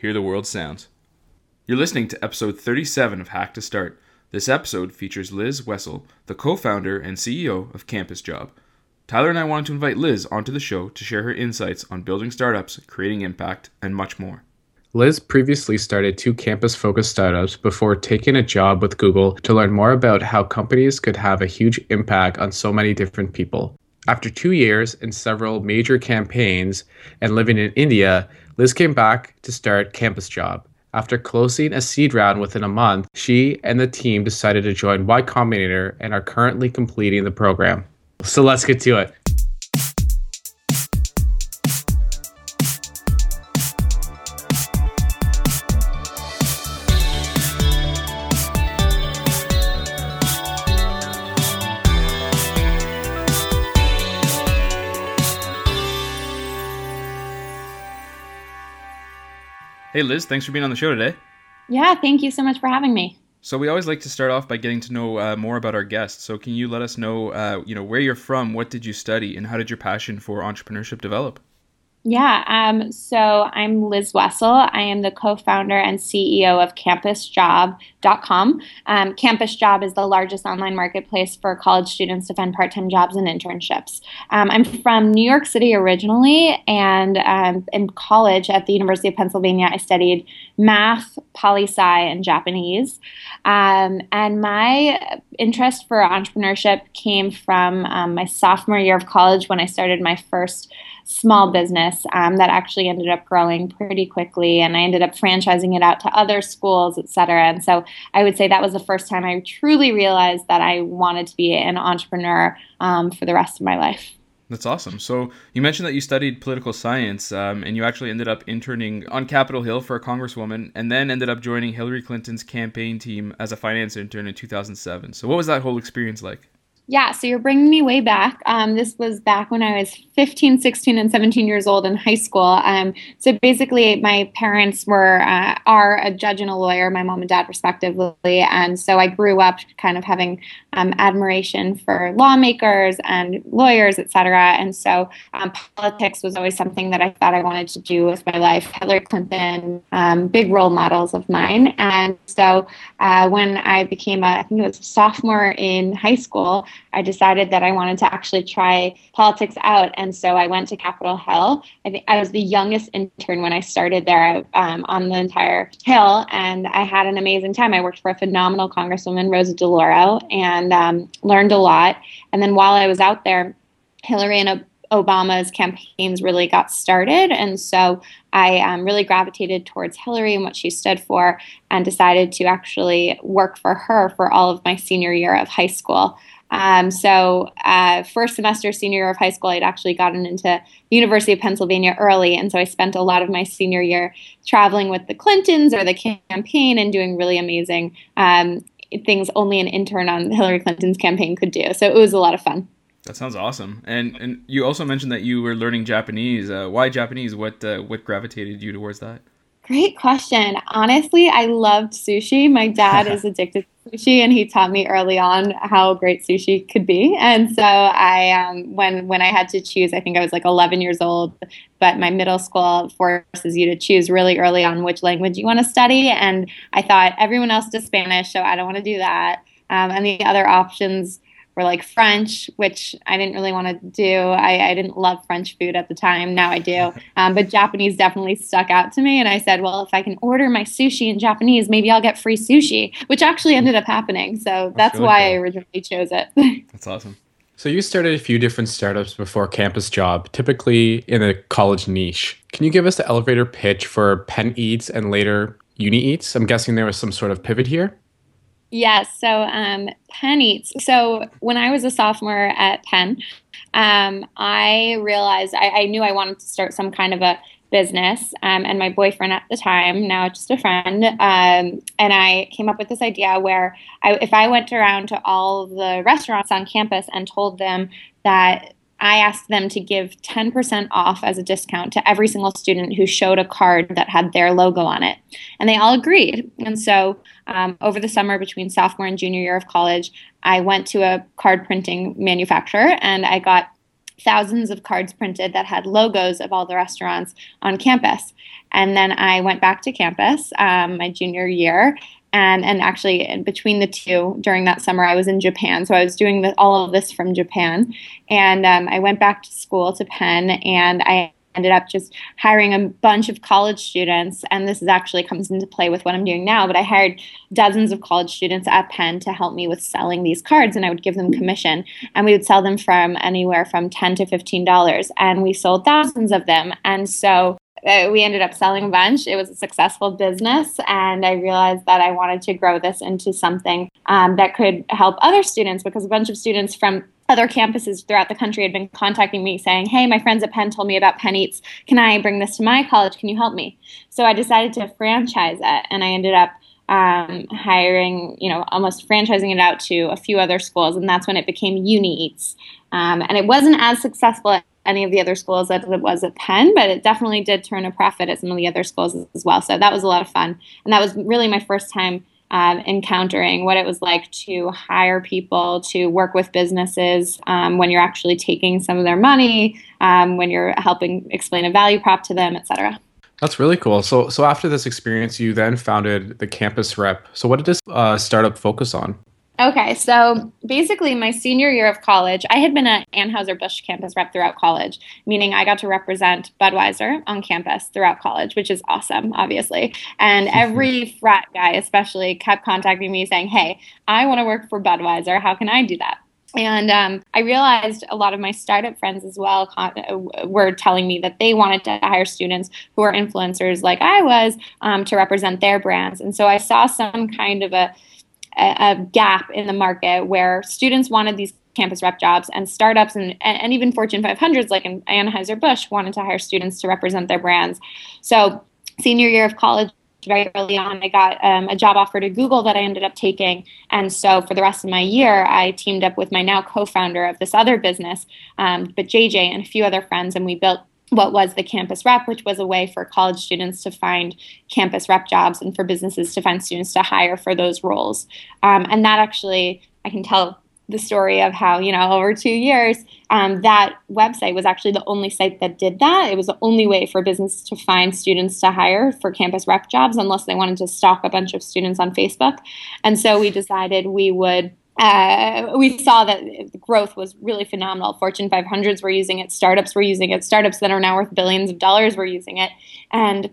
Hear the World Sounds. You're listening to episode 37 of Hack to Start. This episode features Liz Wessel, the co founder and CEO of Campus Job. Tyler and I wanted to invite Liz onto the show to share her insights on building startups, creating impact, and much more. Liz previously started two campus focused startups before taking a job with Google to learn more about how companies could have a huge impact on so many different people. After two years and several major campaigns and living in India, Liz came back to start Campus Job. After closing a seed round within a month, she and the team decided to join Y Combinator and are currently completing the program. So let's get to it. Hey, Liz, thanks for being on the show today. Yeah, thank you so much for having me. So we always like to start off by getting to know uh, more about our guests. So can you let us know, uh, you know, where you're from, what did you study, and how did your passion for entrepreneurship develop? Yeah, um, so I'm Liz Wessel. I am the co founder and CEO of CampusJob.com. Um, Campus Job is the largest online marketplace for college students to find part time jobs and internships. Um, I'm from New York City originally, and um, in college at the University of Pennsylvania, I studied math, poli sci, and Japanese. Um, and my interest for entrepreneurship came from um, my sophomore year of college when I started my first small business um, that actually ended up growing pretty quickly and i ended up franchising it out to other schools et cetera and so i would say that was the first time i truly realized that i wanted to be an entrepreneur um, for the rest of my life that's awesome. So you mentioned that you studied political science, um, and you actually ended up interning on Capitol Hill for a congresswoman, and then ended up joining Hillary Clinton's campaign team as a finance intern in 2007. So what was that whole experience like? Yeah, so you're bringing me way back. Um, this was back when I was 15, 16, and 17 years old in high school. Um, so basically, my parents were uh, are a judge and a lawyer, my mom and dad respectively, and so I grew up kind of having um, admiration for lawmakers and lawyers, etc. And so um, politics was always something that I thought I wanted to do with my life. Hillary Clinton, um, big role models of mine, and so uh, when I became a, I think it was a sophomore in high school. I decided that I wanted to actually try politics out. And so I went to Capitol Hill. I think I was the youngest intern when I started there um, on the entire Hill. And I had an amazing time. I worked for a phenomenal Congresswoman, Rosa DeLauro, and um, learned a lot. And then while I was out there, Hillary and Obama's campaigns really got started. And so I um, really gravitated towards Hillary and what she stood for and decided to actually work for her for all of my senior year of high school. Um, so, uh, first semester, senior year of high school, I'd actually gotten into the University of Pennsylvania early. And so I spent a lot of my senior year traveling with the Clintons or the campaign and doing really amazing um, things only an intern on Hillary Clinton's campaign could do. So it was a lot of fun. That sounds awesome. And and you also mentioned that you were learning Japanese. Uh, why Japanese? What uh, what gravitated you towards that? Great question. Honestly, I loved sushi. My dad is addicted to sushi, and he taught me early on how great sushi could be. And so I, um, when when I had to choose, I think I was like 11 years old. But my middle school forces you to choose really early on which language you want to study, and I thought everyone else does Spanish, so I don't want to do that. Um, and the other options or like French, which I didn't really want to do. I, I, didn't love French food at the time. Now I do. Um, but Japanese definitely stuck out to me. And I said, well, if I can order my sushi in Japanese, maybe I'll get free sushi, which actually ended up happening. So that's, that's really why cool. I originally chose it. that's awesome. So you started a few different startups before Campus Job, typically in a college niche. Can you give us the elevator pitch for Penn Eats and later Uni Eats? I'm guessing there was some sort of pivot here. Yes. So um, Penn Eats. So when I was a sophomore at Penn, um, I realized I, I, knew I wanted to start some kind of a business um, and my boyfriend at the time now just a friend um, and i came up with this idea where I, if i went around to all the restaurants on campus and told them that I asked them to give 10% off as a discount to every single student who showed a card that had their logo on it. And they all agreed. And so um, over the summer between sophomore and junior year of college, I went to a card printing manufacturer and I got thousands of cards printed that had logos of all the restaurants on campus. And then I went back to campus um, my junior year. And, and actually, between the two, during that summer, I was in Japan. So I was doing the, all of this from Japan. And um, I went back to school to Penn and I ended up just hiring a bunch of college students and this is actually comes into play with what i'm doing now but i hired dozens of college students at penn to help me with selling these cards and i would give them commission and we would sell them from anywhere from 10 to 15 dollars and we sold thousands of them and so we ended up selling a bunch. It was a successful business, and I realized that I wanted to grow this into something um, that could help other students because a bunch of students from other campuses throughout the country had been contacting me saying, Hey, my friends at Penn told me about Penn Eats. Can I bring this to my college? Can you help me? So I decided to franchise it, and I ended up um, hiring, you know, almost franchising it out to a few other schools, and that's when it became Uni Eats. Um, and it wasn't as successful any of the other schools as it was at Penn, but it definitely did turn a profit at some of the other schools as well. So that was a lot of fun, and that was really my first time um, encountering what it was like to hire people to work with businesses um, when you're actually taking some of their money, um, when you're helping explain a value prop to them, et cetera. That's really cool. So, so after this experience, you then founded the Campus Rep. So, what did this uh, startup focus on? Okay, so basically, my senior year of college, I had been an Anheuser-Busch campus rep throughout college, meaning I got to represent Budweiser on campus throughout college, which is awesome, obviously. And every frat guy, especially, kept contacting me saying, Hey, I want to work for Budweiser. How can I do that? And um, I realized a lot of my startup friends as well con- uh, were telling me that they wanted to hire students who are influencers like I was um, to represent their brands. And so I saw some kind of a a, gap in the market where students wanted these campus rep jobs and startups and, and even Fortune 500s like Anheuser-Busch wanted to hire students to represent their brands. So senior year of college, very early on, I got um, a job offer to Google that I ended up taking. And so for the rest of my year, I teamed up with my now co founder of this other business, um, but JJ and a few other friends, and we built what was the campus rep, which was a way for college students to find campus rep jobs and for businesses to find students to hire for those roles. Um, and that actually, I can tell the story of how, you know, over two years, um, that website was actually the only site that did that. It was the only way for business to find students to hire for campus rep jobs unless they wanted to stalk a bunch of students on Facebook. And so we decided we would uh, we saw that growth was really phenomenal. Fortune 500s were using it, startups were using it, startups that are now worth billions of dollars were using it, and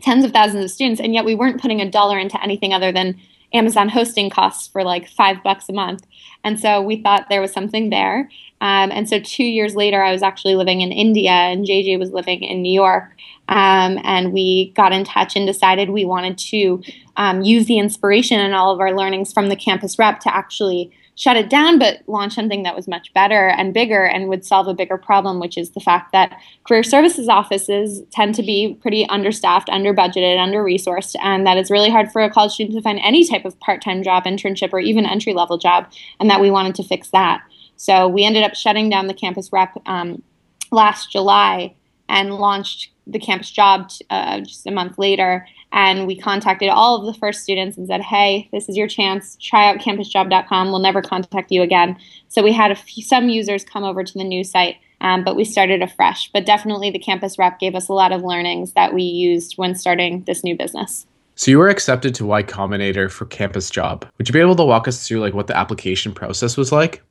tens of thousands of students. And yet we weren't putting a dollar into anything other than Amazon hosting costs for like five bucks a month. And so we thought there was something there. Um, and so two years later, I was actually living in India, and JJ was living in New York. Um, and we got in touch and decided we wanted to um, use the inspiration and all of our learnings from the campus rep to actually shut it down, but launch something that was much better and bigger and would solve a bigger problem, which is the fact that career services offices tend to be pretty understaffed, under budgeted, under resourced, and that it's really hard for a college student to find any type of part time job, internship, or even entry level job, and that we wanted to fix that. So we ended up shutting down the campus rep um, last July and launched the campus job uh, just a month later. And we contacted all of the first students and said, hey, this is your chance. Try out campusjob.com. We'll never contact you again. So we had few, some users come over to the new site, um, but we started afresh. But definitely the campus rep gave us a lot of learnings that we used when starting this new business. So you were accepted to Y Combinator for campus job. Would you be able to walk us through like what the application process was like?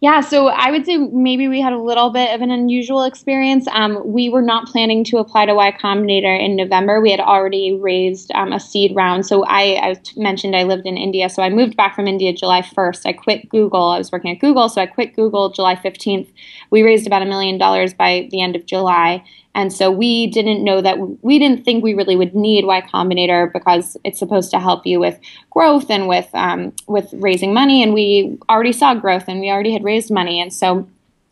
Yeah, so I would say maybe we had a little bit of an unusual experience. Um, we were not planning to apply to Y Combinator in November. We had already raised um, a seed round. So I, I, mentioned I lived in India, so I moved back from India July 1st. I quit Google. I was working at Google, so I quit Google July 15th. We raised about a million dollars by the end of July. And so we didn't know that we didn't think we really would need Y Combinator because it's supposed to help you with growth and with um, with raising money. And we already saw growth and we already had raised money. And so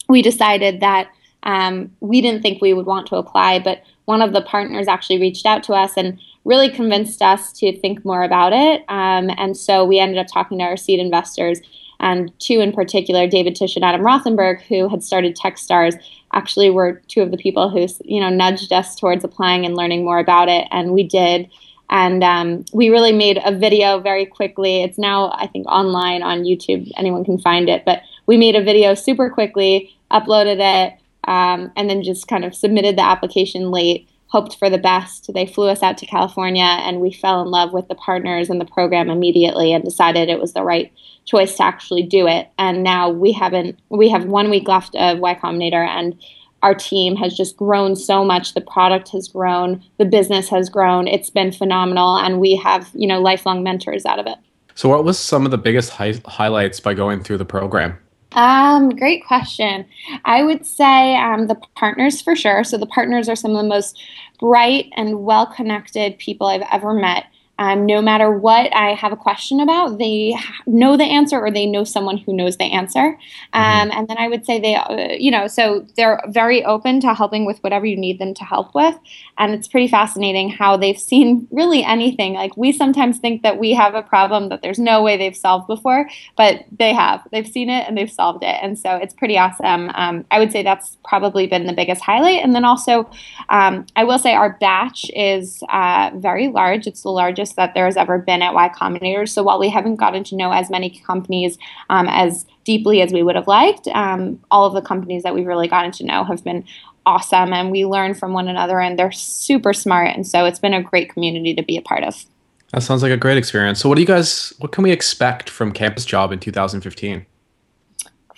we decided that um, we didn't think we would want to apply, but one of the partners actually reached out to us and really convinced us to think more about it. Um, and so we ended up talking to our seed investors, and two in particular, David Tisch and Adam Rothenberg, who had started Techstars, actually were two of the people who you know nudged us towards applying and learning more about it, and we did. And um, we really made a video very quickly. It's now, I think, online on YouTube. Anyone can find it. But we made a video super quickly, uploaded it, um, and then just kind of submitted the application late hoped for the best. They flew us out to California and we fell in love with the partners and the program immediately and decided it was the right choice to actually do it. And now we haven't we have one week left of Y Combinator and our team has just grown so much. The product has grown, the business has grown. It's been phenomenal and we have, you know, lifelong mentors out of it. So what was some of the biggest hi- highlights by going through the program? Um, great question. I would say um, the partners for sure. So the partners are some of the most bright and well connected people I've ever met. Um, no matter what I have a question about, they know the answer or they know someone who knows the answer. Mm-hmm. Um. And then I would say they, uh, you know, so they're very open to helping with whatever you need them to help with. And it's pretty fascinating how they've seen really anything. Like we sometimes think that we have a problem that there's no way they've solved before, but they have. They've seen it and they've solved it. And so it's pretty awesome. Um, I would say that's probably been the biggest highlight. And then also, um, I will say our batch is uh, very large. It's the largest largest that there has ever been at Y Combinator. So while we haven't gotten to know as many companies um, as deeply as we would have liked, um, all of the companies that we've really gotten to know have been awesome and we learn from one another and they're super smart. And so it's been a great community to be a part of. That sounds like a great experience. So what do you guys, what can we expect from Campus Job in 2015?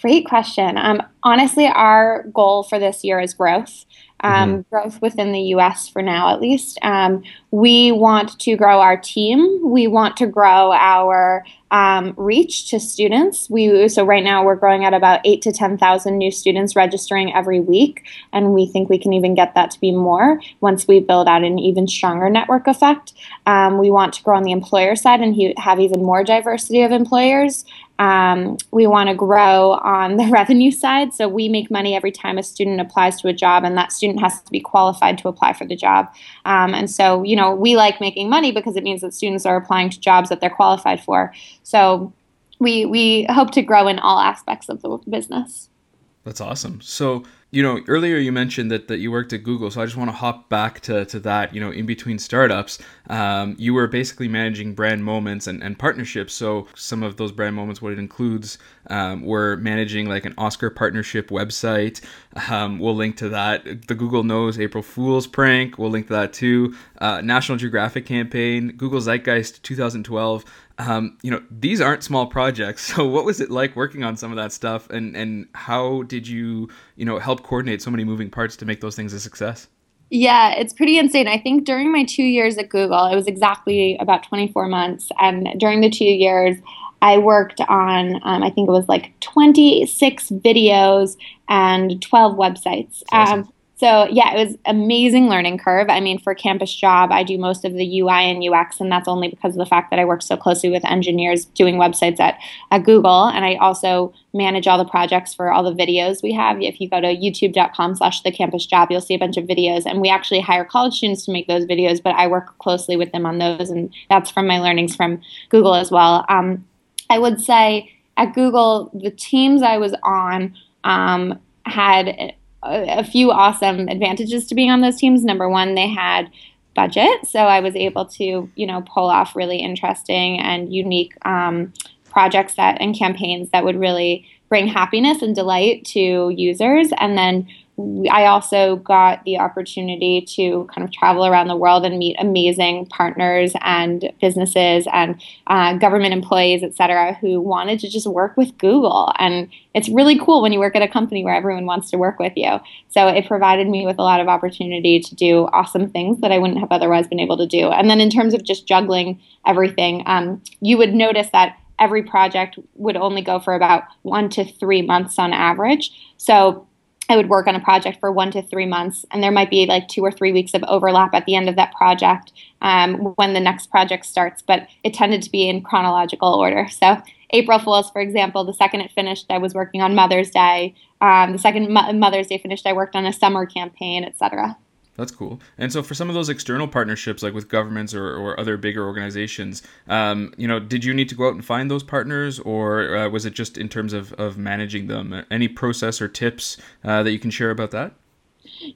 Great question. Um, honestly, our goal for this year is growth um, mm-hmm. growth within the US for now, at least. Um, we want to grow our team. We want to grow our um, reach to students. We so right now we're growing at about eight to ten thousand new students registering every week, and we think we can even get that to be more once we build out an even stronger network effect. Um, we want to grow on the employer side and he, have even more diversity of employers. Um, we want to grow on the revenue side. So we make money every time a student applies to a job, and that student has to be qualified to apply for the job. Um, and so, you know, we like making money because it means that students are applying to jobs that they're qualified for. So we we hope to grow in all aspects of the business. That's awesome. So you know, earlier you mentioned that, that you worked at Google, so I just want to hop back to, to that. You know, in between startups, um, you were basically managing brand moments and, and partnerships. So some of those brand moments, what it includes, um, were managing like an Oscar partnership website. Um, we'll link to that. The Google Nose April Fool's prank. We'll link to that too. Uh, National Geographic campaign, Google Zeitgeist 2012 um, you know, these aren't small projects. So what was it like working on some of that stuff and, and how did you, you know, help coordinate so many moving parts to make those things a success? Yeah, it's pretty insane. I think during my two years at Google, it was exactly about 24 months. And during the two years, I worked on, um, I think it was like 26 videos and 12 websites. Awesome. Um, so yeah, it was amazing learning curve. I mean, for campus job, I do most of the UI and UX, and that's only because of the fact that I work so closely with engineers doing websites at, at Google. And I also manage all the projects for all the videos we have. If you go to youtube.com slash the campus job, you'll see a bunch of videos. And we actually hire college students to make those videos, but I work closely with them on those. And that's from my learnings from Google as well. Um, I would say at Google, the teams I was on um, had a, few awesome advantages to being on those teams. Number one, they had budget, so I was able to you know pull off really interesting and unique um, projects that and campaigns that would really bring happiness and delight to users. And then I also got the opportunity to kind of travel around the world and meet amazing partners and businesses and uh, government employees, et cetera, who wanted to just work with Google. And it's really cool when you work at a company where everyone wants to work with you. So it provided me with a lot of opportunity to do awesome things that I wouldn't have otherwise been able to do. And then in terms of just juggling everything, um, you would notice that every project would only go for about one to three months on average. So I would work on a project for one to three months, and there might be like two or three weeks of overlap at the end of that project um, when the next project starts, but it tended to be in chronological order. So, April Fool's, for example, the second it finished, I was working on Mother's Day. Um, the second Mo- Mother's Day finished, I worked on a summer campaign, etc. That's cool. And so, for some of those external partnerships, like with governments or, or other bigger organizations, um, you know, did you need to go out and find those partners, or uh, was it just in terms of, of managing them? Any process or tips uh, that you can share about that?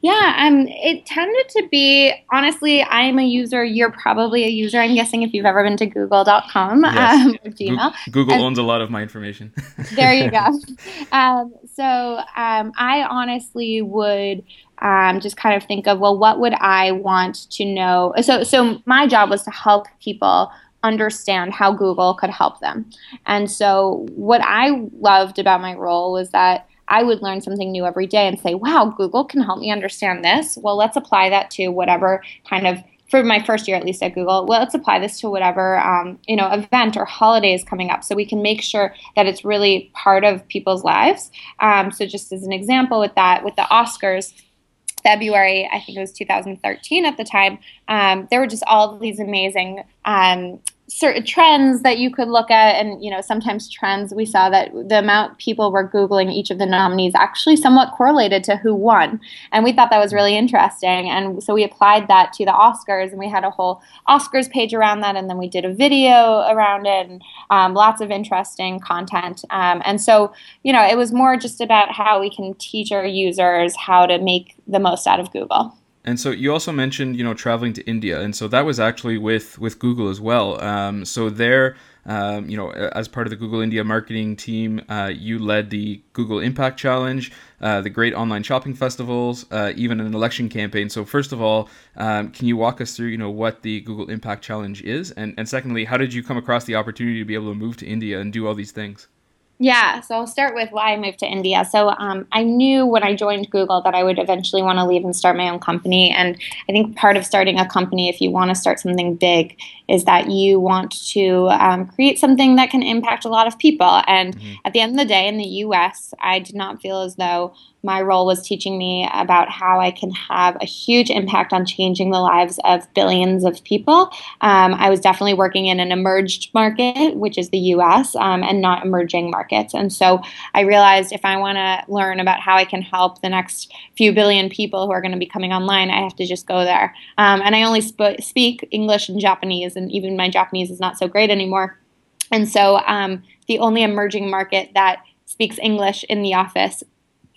Yeah, um, it tended to be honestly. I am a user. You're probably a user. I'm guessing if you've ever been to Google.com yes. um, Gmail. Google and, owns a lot of my information. there you go. Um, so um, I honestly would um, just kind of think of well, what would I want to know? So, so my job was to help people understand how Google could help them, and so what I loved about my role was that I would learn something new every day and say, wow, Google can help me understand this. Well, let's apply that to whatever kind of for my first year at least at Google, well, let's apply this to whatever um, you know event or holiday is coming up, so we can make sure that it's really part of people's lives. Um, so, just as an example, with that, with the Oscars, February, I think it was 2013 at the time, um, there were just all these amazing um, certain trends that you could look at. And you know sometimes trends we saw that the amount people were googling each of the nominees actually somewhat correlated to who won. And we thought that was really interesting. And so we applied that to the oscars and we had a whole oscars page around that and then we did a video around it and um, lots of interesting content. Um, and so you know it was more just about how we can teach our users how to make the most out of google and so you also mentioned, you know, traveling to India, and so that was actually with with Google as well. Um, so there, um, you know, as part of the Google India marketing team, uh, you led the Google Impact Challenge, uh, the Great Online Shopping Festivals, uh, even an election campaign. So first of all, um, can you walk us through, you know, what the Google Impact Challenge is, and and secondly, how did you come across the opportunity to be able to move to India and do all these things? Yeah, so I'll start with why I moved to India. So um, I knew when I joined Google that I would eventually want to leave and start my own company. And I think part of starting a company, if you want to start something big, is that you want to um, create something that can impact a lot of people. And mm-hmm. at the end of the day, in the US, I did not feel as though my role was teaching me about how I can have a huge impact on changing the lives of billions of people. Um, I was definitely working in an emerged market, which is the US, um, and not emerging markets. And so I realized if I want to learn about how I can help the next few billion people who are going to be coming online, I have to just go there. Um, and I only sp- speak English and Japanese, and even my Japanese is not so great anymore. And so um, the only emerging market that speaks English in the office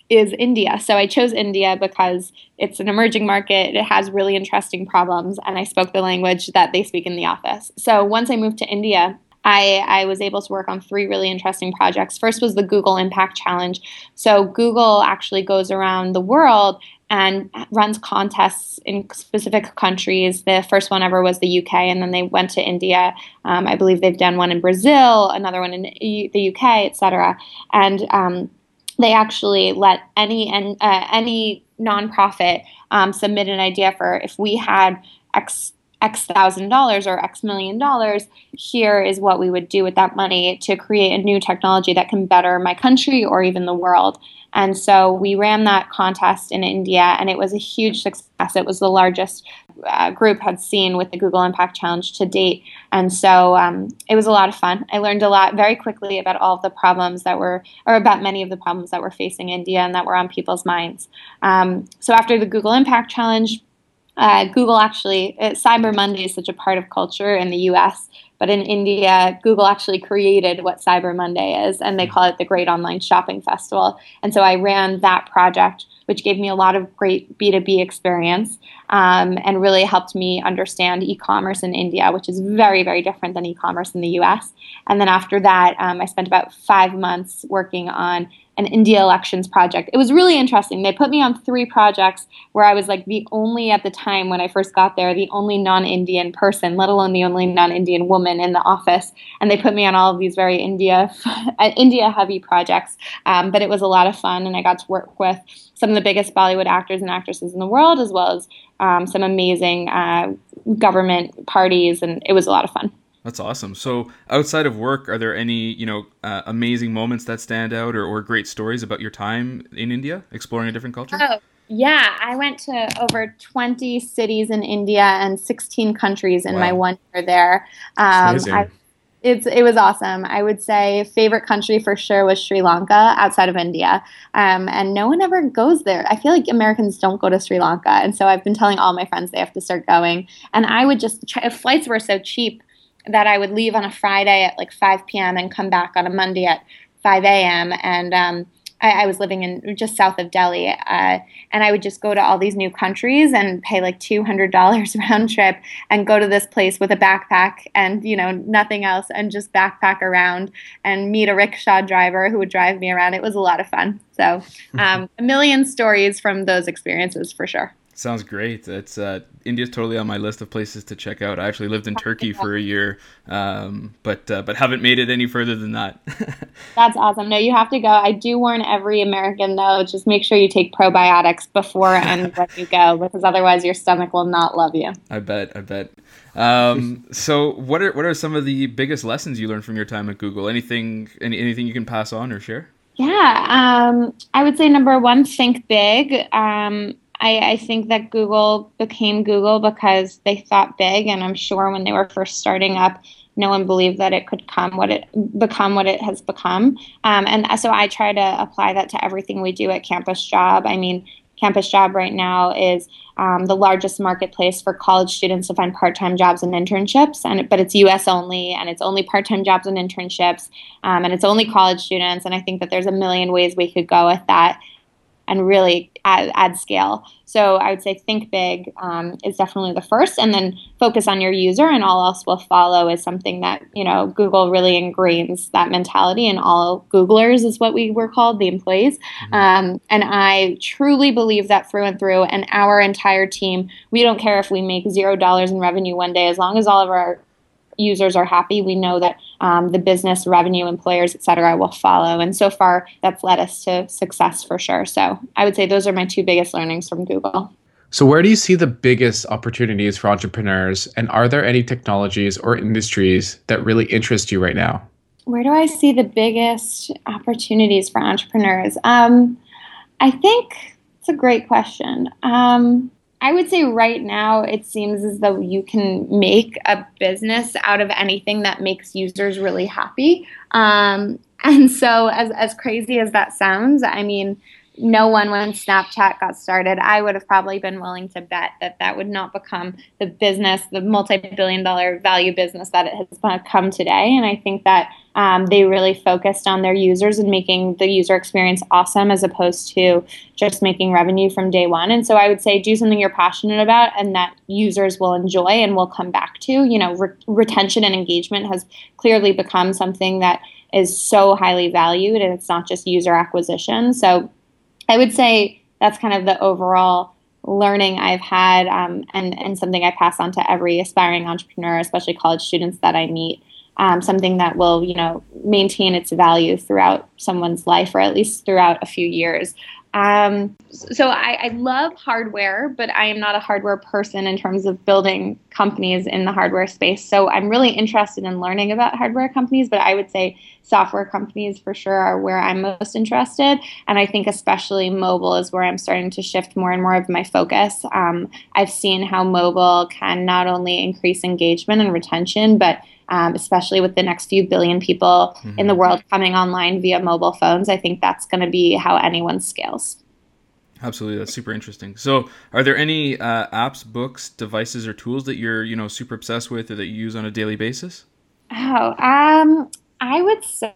is India. So I chose India because it's an emerging market, it has really interesting problems, and I spoke the language that they speak in the office. So once I moved to India, I, I, was able to work on three really interesting projects. First was the Google Impact Challenge. So, Google actually goes around the world and runs contests in specific countries. The first one ever was the UK, and then they went to India. Um, I believe they've done one in Brazil, another one in the UK, etc. And um, they actually let any and uh, any nonprofit um, submit an idea for if we had X X thousand dollars or X million dollars, here is what we would do with that money to create a new technology that can better my country or even the world. And so we ran that contest in India, and it was a huge success. It was the largest uh, group had seen with the Google Impact Challenge to date. And so um, it was a lot of fun. I learned a lot very quickly about all of the problems that were, or about many of the problems that were facing India and that were on people's minds. Um, so after the Google Impact Challenge, uh, Google actually, uh, Cyber Monday is such a part of culture in the US, but in India, Google actually created what Cyber Monday is, and they call it the Great Online Shopping Festival. And so I ran that project, which gave me a lot of great B2B experience um, and really helped me understand e commerce in India, which is very, very different than e commerce in the US. And then after that, um, I spent about five months working on an India elections project. It was really interesting. They put me on three projects where I was like the only, at the time when I first got there, the only non Indian person, let alone the only non Indian woman in the office. And they put me on all of these very India, India heavy projects. Um, but it was a lot of fun, and I got to work with some of the biggest Bollywood actors and actresses in the world, as well as um, some amazing uh, government parties, and it was a lot of fun. That's awesome. So, outside of work, are there any you know uh, amazing moments that stand out, or, or great stories about your time in India, exploring a different culture? Oh, yeah, I went to over 20 cities in India and 16 countries in wow. my one year there. Um, I, it's it was awesome. I would say favorite country for sure was Sri Lanka outside of India, um, and no one ever goes there. I feel like Americans don't go to Sri Lanka, and so I've been telling all my friends they have to start going. And I would just try. If flights were so cheap that I would leave on a Friday at like 5 p.m. and come back on a Monday at 5 a.m. and um, I, I, was living in just south of Delhi, uh, and I would just go to all these new countries and pay like two hundred dollars round trip and go to this place with a backpack and you know nothing else and just backpack around and meet a rickshaw driver who would drive me around. It was a lot of fun. So um, a million stories from those experiences for sure. Sounds great. It's uh, India's totally on my list of places to check out. I actually lived in Turkey for a year, um, but uh, but haven't made it any further than that. That's awesome. No, you have to go. I do warn every American though, just make sure you take probiotics before and when you go, because otherwise your stomach will not love you. I bet. I bet. Um, so, what are what are some of the biggest lessons you learned from your time at Google? Anything any, anything you can pass on or share? Yeah, um, I would say number one, think big. Um, I, I, think that Google became Google because they thought big, and I'm sure when they were first starting up, no one believed that it could come what it become what it has become. Um, and so I try to apply that to everything we do at Campus Job. I mean, Campus Job right now is um, the largest marketplace for college students to find part-time jobs and internships, and but it's U.S. only, and it's only part-time jobs and internships, um, and it's only college students. And I think that there's a million ways we could go with that and really add, add scale. So I would say think big um, is definitely the first, and then focus on your user, and all else will follow. Is something that you know Google really ingrains that mentality, and all Googlers is what we were called, the employees. Mm-hmm. Um, and I truly believe that through and through. And our entire team, we don't care if we make zero dollars in revenue one day, as long as all of our users are happy, we know that um, the business, revenue, employers, et cetera, will follow. And so far, that's led us to success for sure. So I would say those are my two biggest learnings from Google. So, where do you see the biggest opportunities for entrepreneurs? And are there any technologies or industries that really interest you right now? Where do I see the biggest opportunities for entrepreneurs? Um, I think it's a great question. Um, I would say right now it seems as though you can make a business out of anything that makes users really happy. Um, and so, as, as crazy as that sounds, I mean, no one when Snapchat got started, I would have probably been willing to bet that that would not become the business, the multi billion dollar value business that it has become today. And I think that um, they really focused on their users and making the user experience awesome as opposed to just making revenue from day one. And so I would say do something you're passionate about and that users will enjoy and will come back to. You know, re- retention and engagement has clearly become something that is so highly valued and it's not just user acquisition. So I would say that's kind of the overall learning I've had um, and, and something I pass on to every aspiring entrepreneur, especially college students that I meet. Um, something that will, you know, maintain its value throughout someone's life, or at least throughout a few years. Um, so I, I, love hardware, but I am not a hardware person in terms of building companies in the hardware space. So I'm really interested in learning about hardware companies, but I would say software companies for sure are where I'm most interested. And I think especially mobile is where I'm starting to shift more and more of my focus. Um, I've seen how mobile can not only increase engagement and retention, but um, especially with the next few billion people mm-hmm. in the world coming online via mobile phones. I think that's going to be how anyone scales. Absolutely, that's super interesting. So, are there any uh, apps, books, devices, or tools that you're you know super obsessed with or that you use on a daily basis? Oh, um, I would say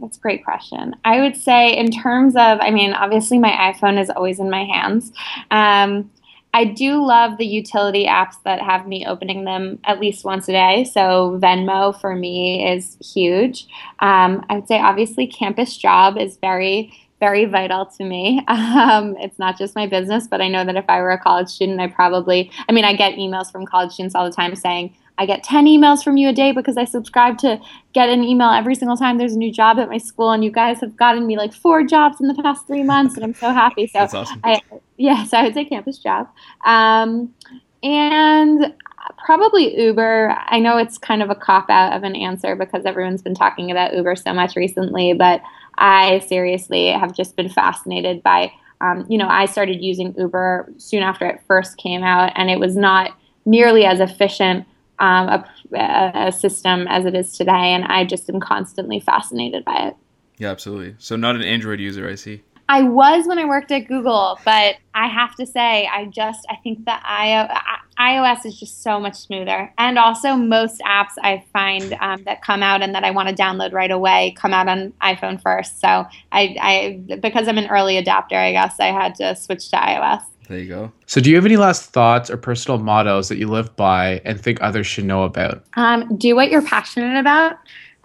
that's a great question. I would say in terms of, I mean, obviously my iPhone is always in my hands. Um, I do love the utility apps that have me opening them at least once a day. So Venmo for me is huge. Um, I would say obviously Campus Job is very very vital to me. Um, it's not just my business, but I know that if I were a college student, I probably, I mean, I get emails from college students all the time saying, I get 10 emails from you a day because I subscribe to get an email every single time there's a new job at my school. And you guys have gotten me like four jobs in the past three months, and I'm so happy. So, awesome. I, yes, I would say campus job. Um, and probably Uber. I know it's kind of a cop out of an answer because everyone's been talking about Uber so much recently, but I seriously have just been fascinated by. Um, you know, I started using Uber soon after it first came out, and it was not nearly as efficient um, a, a system as it is today. And I just am constantly fascinated by it. Yeah, absolutely. So, not an Android user, I see. I was when I worked at Google, but I have to say, I just I think that iOS is just so much smoother, and also most apps I find um, that come out and that I want to download right away come out on iPhone first. So I, I because I'm an early adapter, I guess I had to switch to iOS. There you go. So, do you have any last thoughts or personal mottos that you live by and think others should know about? Um, do what you're passionate about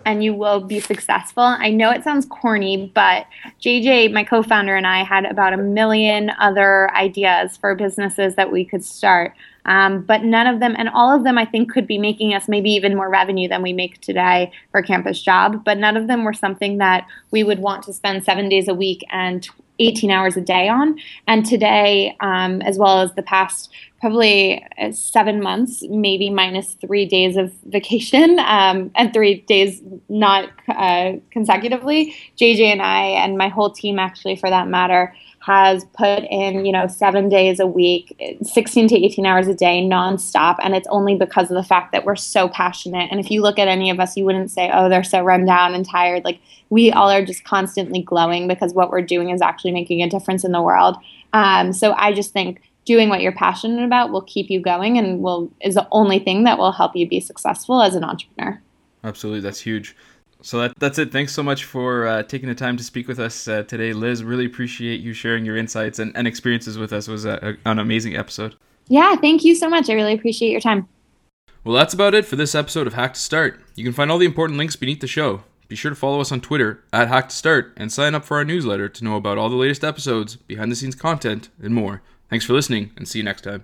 and you will be successful. I know it sounds corny, but JJ, my co founder, and I had about a million other ideas for businesses that we could start. Um, but none of them, and all of them, I think, could be making us maybe even more revenue than we make today for Campus Job. But none of them were something that we would want to spend seven days a week and 18 hours a day on. And today, um, as well as the past probably uh, seven months, maybe minus three days of vacation um, and three days not uh, consecutively, JJ and I, and my whole team actually for that matter, has put in, you know, seven days a week, 16 to 18 hours a day, nonstop. And it's only because of the fact that we're so passionate. And if you look at any of us, you wouldn't say, oh, they're so run down and tired. Like we all are just constantly glowing because what we're doing is actually making a difference in the world. Um, so I just think doing what you're passionate about will keep you going and will is the only thing that will help you be successful as an entrepreneur. Absolutely. That's huge. So that, that's it. Thanks so much for uh, taking the time to speak with us uh, today, Liz. Really appreciate you sharing your insights and, and experiences with us. It was a, a, an amazing episode. Yeah, thank you so much. I really appreciate your time. Well, that's about it for this episode of Hack to Start. You can find all the important links beneath the show. Be sure to follow us on Twitter at Hack to Start and sign up for our newsletter to know about all the latest episodes, behind the scenes content, and more. Thanks for listening, and see you next time.